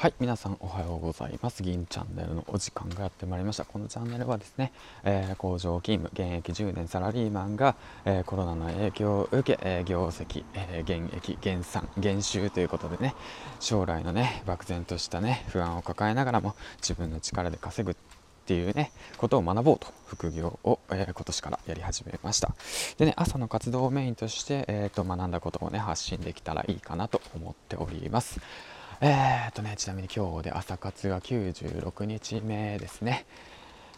はい皆さんおはようございます。銀チャンネルのお時間がやってまいりました。このチャンネルはですね、えー、工場勤務現役10年サラリーマンが、えー、コロナの影響を受け、えー、業績、え減益減産減収ということでね将来のね漠然としたね不安を抱えながらも自分の力で稼ぐっていうねことを学ぼうと副業を、えー、今年からやり始めました。でね朝の活動をメインとして、えーと学んだことをね発信できたらいいかなと思っております。えー、っとね、ちなみに今日で朝活が96日目ですね。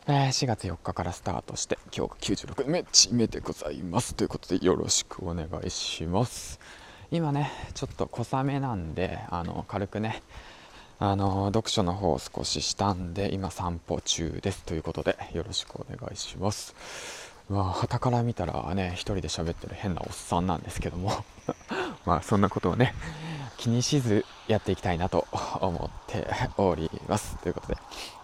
えー、4月4日からスタートして、今日が96日目でございます。ということで、よろしくお願いします。今ね、ちょっと小雨なんで、あの軽くね、あの読書の方を少ししたんで、今散歩中ですということで、よろしくお願いします。まあ、旗から見たらね、一人で喋ってる変なおっさんなんですけども まあ、そんなことをね、気にしずやっていきたいなと 思っております。ということで、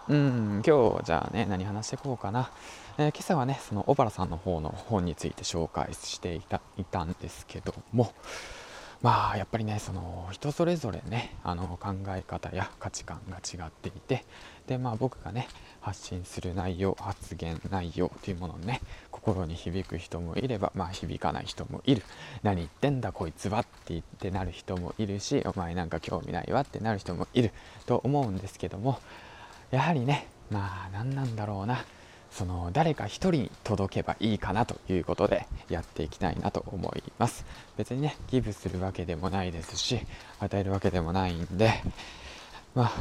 うん、今日じゃあね、何話していこうかな。えー、今朝はね、その小原さんの方の本について紹介していたいたんですけども、まあやっぱりねその人それぞれねあの考え方や価値観が違っていてでまあ僕がね発信する内容発言内容というものをね心に響く人もいればまあ響かない人もいる。何言ってんだこいつはって言ってなる人もいるしお前なんか興味ないわってなる人もいると思うんですけどもやはりねまあ何なんだろうな。その誰か一人に届けばいいかなということでやっていきたいなと思います。別にねギブするわけでもないですし与えるわけでもないんでまあ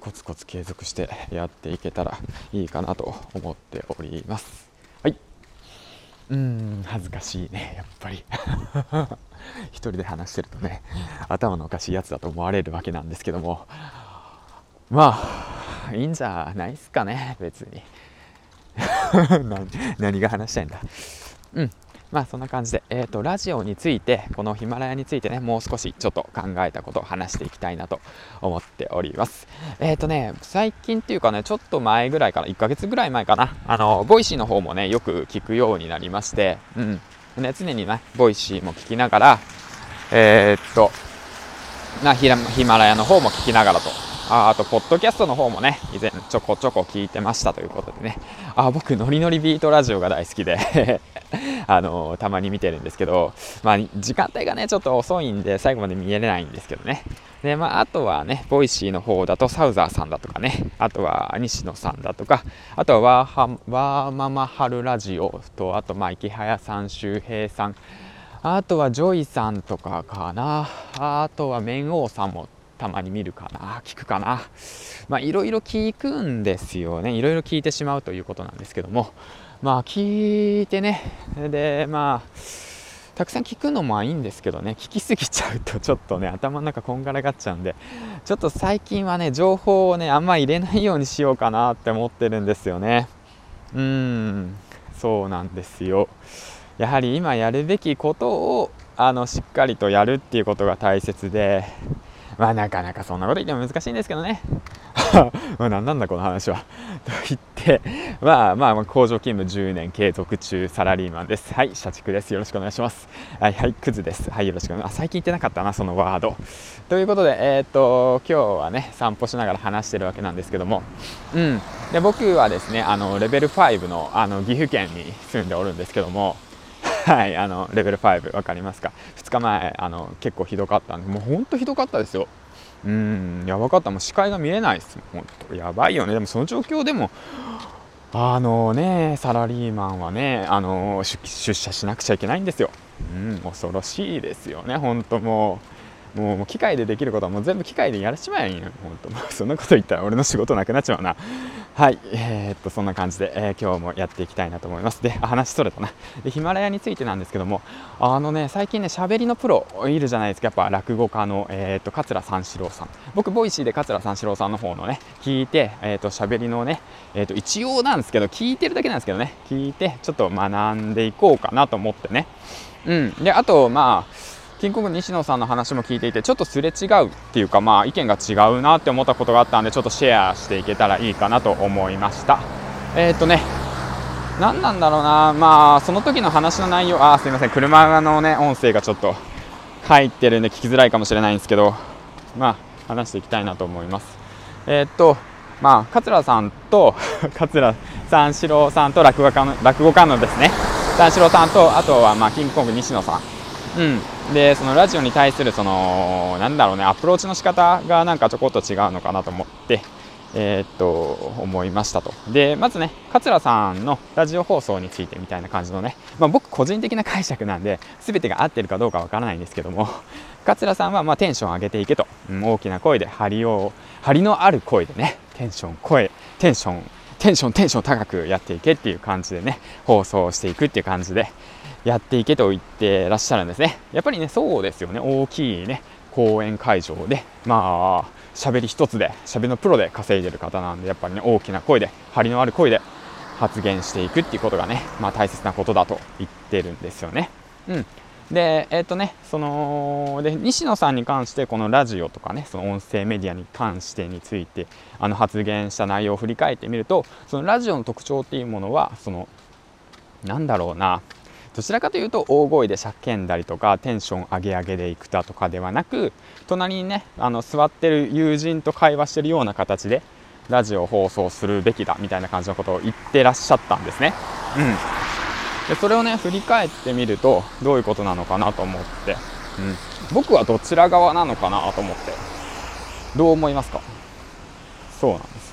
コツコツ継続してやっていけたらいいかなと思っております。はい。うん恥ずかしいねやっぱり。一人で話してるとね頭のおかしいやつだと思われるわけなんですけども。まあいいんじゃないですかね別に。何が話したいんだ？うん。まあそんな感じで、えーと、ラジオについてこのヒマラヤについてねもう少しちょっと考えたことを話していきたいなと思っております。えっ、ー、とね最近っていうかねちょっと前ぐらいかな1ヶ月ぐらい前かな。あの Voicy の方もねよく聞くようになりましてうん。ね常にね Voicy も聞きながらえー、っとなヒマラヤの方も聞きながらとああと、ポッドキャストの方もね、以前ちょこちょこ聞いてましたということでね、あ僕、ノリノリビートラジオが大好きで あのたまに見てるんですけど、まあ、時間帯がね、ちょっと遅いんで、最後まで見えれないんですけどね。で、まあ、あとはね、 Voicy の方だとサウザーさんだとかね、あとは西野さんだとか、あとはワーハワーママはるラジオと、あと、まあ、イケハヤさん、周平さん、あとはジョイさんとかかな、あとは綿王さんもたまに見るかな聞くかな。まあいろいろ聞くんですよね。いろいろ聞いてしまうということなんですけども。まあ聞いてね。でまあたくさん聞くのもいいんですけどね。聞きすぎちゃうとちょっとね頭の中こんがらがっちゃうんで。ちょっと最近はね情報をねあんま入れないようにしようかなって思ってるんですよね。うん。そうなんですよ。やはり今やるべきことをあのしっかりとやるっていうことが大切で。まあなかなかそんなこと言っても難しいんですけどね。まあ何なんだこの話は。と言って、まあまあ工場勤務10年継続中サラリーマンです。はい、社畜です。よろしくお願いします。はい、はい、クズです。はい、よろしくお願いします。最近言ってなかったな、そのワード。ということで、えー、っと、今日はね、散歩しながら話してるわけなんですけども、うん。で、僕はですね、あの、レベル5のあの岐阜県に住んでおるんですけども、はい、あのレベル5分かりますか？2日前あの結構ひどかったんでもうほんとひどかったですよ。うんやばかった。もう視界が見えないですほんとやばいよね。でもその状況でもあのねサラリーマンはねあの出社しなくちゃいけないんですよ。うん恐ろしいですよね。本当もうもう機械でできることはもう全部機械でやらしまえんよ本当そんなこと言ったら俺の仕事なくなっちまうな。はい。えー、っとそんな感じで、えー、今日もやっていきたいなと思います。で話それたな。でヒマラヤについてなんですけどもあのね最近ね喋りのプロいるじゃないですか。やっぱ落語家の、えー、っと桂三四郎さん。僕 Voicy で桂三四郎さんの方のね聞いてえー、っと喋りのねえっと一応なんですけど聞いてるだけなんですけどね。聞いてちょっと学んでいこうかなと思ってね。うん。であとまあキングコング西野さんの話も聞いていてちょっとすれ違うっていうかまあ意見が違うなって思ったことがあったんでちょっとシェアしていけたらいいかなと思いました。えっ、ー、とね何なんだろうな。まあその時の話の内容あすいません。車のね音声がちょっと入ってるんで聞きづらいかもしれないんですけどまあ話していきたいなと思います。えー、っとまあ桂さんと 桂三四郎さんと落語家の落語家のですね。三四郎さんとあとはまあキングコング西野さん。うん。でそのラジオに対するそのなんだろうねアプローチの仕方がなんかちょこっと違うのかなと思ってえー、っと思いましたと。でまずね桂さんのラジオ放送についてみたいな感じのね、まあ、僕個人的な解釈なんで全てが合ってるかどうかわからないんですけども桂さんはまテンション上げていけと、うん、大きな声で張りを張りのある声でねテンション声テンションテンションテンション高くやっていけっていう感じでね放送していくっていう感じでやっていけと言ってらっしゃるんですね。やっぱりねそうですよね。大きいね公演会場でまあ喋り一つで喋りのプロで稼いでる方なんでやっぱりね大きな声で張りのある声で発言していくっていうことがね、まあ、大切なことだと言ってるんですよね。うん、で、えっ、ー、とね、そので西野さんに関してこのラジオとかねその音声メディアに関してについてあの発言した内容を振り返ってみるとそのラジオの特徴っていうものはそのなんだろうなどちらかというと大声で叫んだりとかテンション上げ上げでいくだとかではなく隣にねあの座ってる友人と会話してるような形でラジオ放送するべきだみたいな感じのことを言ってらっしゃったんですね。うん、でそれをね振り返ってみるとどういうことなのかなと思って、うん、僕はどちら側なのかなと思って。どう思いますか？そうなんです。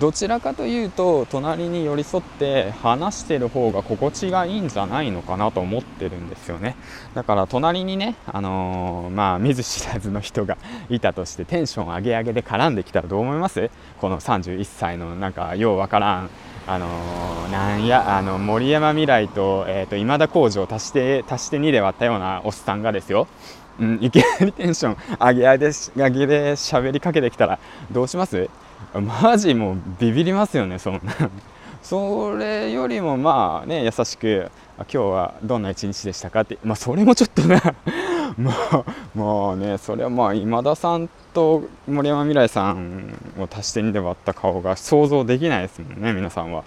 どちらかというと隣に寄り添って話してる方が心地がいいんじゃないのかなと思ってるんですよね。だから隣にね、あのー、まあ、見ず知らずの人がいたとしてテンション上げ上げで絡んできたらどう思います？この31歳のなんかようわからんあのー、なんやあの森山未来と,、えーと、今田耕司を足して足して2で割ったようなおっさんがですよ。うん、いきなりテンション上げ上げで上げで喋りかけてきたらどうします？マジもうビビりますよねそんな。それよりもまあね優しく今日はどんな一日でしたかって。まあそれもちょっとね まあまあねそれはまあ今田さんと森山未来さんを足して2で割った顔が想像できないですもんね皆さんは。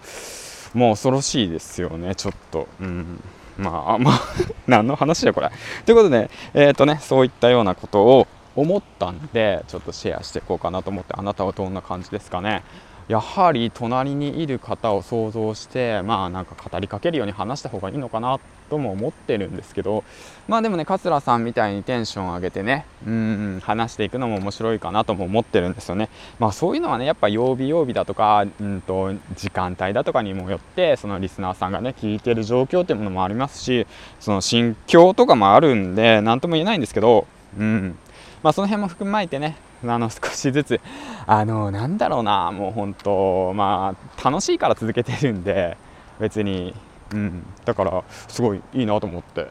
もう恐ろしいですよねちょっと。うん。まあまあ何の話だこれ。ということでえっ、ー、とねそういったようなことを思ったんでちょっとシェアしていこうかなと思ってあなたはどんな感じですかね。やはり隣にいる方を想像してまあなんか語りかけるように話した方がいいのかなとも思ってるんですけどまあでもね桂さんみたいにテンション上げてねうん話していくのも面白いかなとも思ってるんですよね。まあそういうのはねやっぱ曜日曜日だとかうんと時間帯だとかにもよってそのリスナーさんがね聞いてる状況っていうものもありますしその心境とかもあるんで何とも言えないんですけどうん。まあ、その辺も含まえてねあの少しずつあのなんだろうなもう本当まあ楽しいから続けてるんで別に、うん、だからすごいいいなと思って。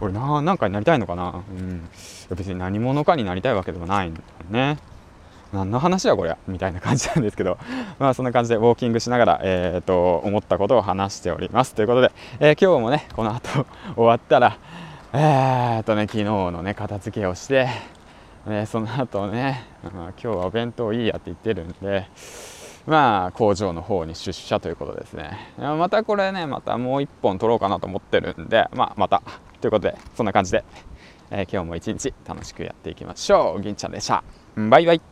俺ななんかになりたいのかな、うん、別に何者かになりたいわけでもないんだよね。何の話やこりゃ？みたいな感じなんですけど。まあそんな感じでウォーキングしながら、えーと、思ったことを話しております。ということで、えー、今日もねこの後終わったらえー、っとね昨日のね片付けをしてねその後ね、まあ、今日はお弁当いいやって言ってるんでまあ工場の方に出社ということですね。またこれねまたもう一本取ろうかなと思ってるんでまあまた。ということでそんな感じで、えー、今日も一日楽しくやっていきましょう。銀ちゃんでした。バイバイ。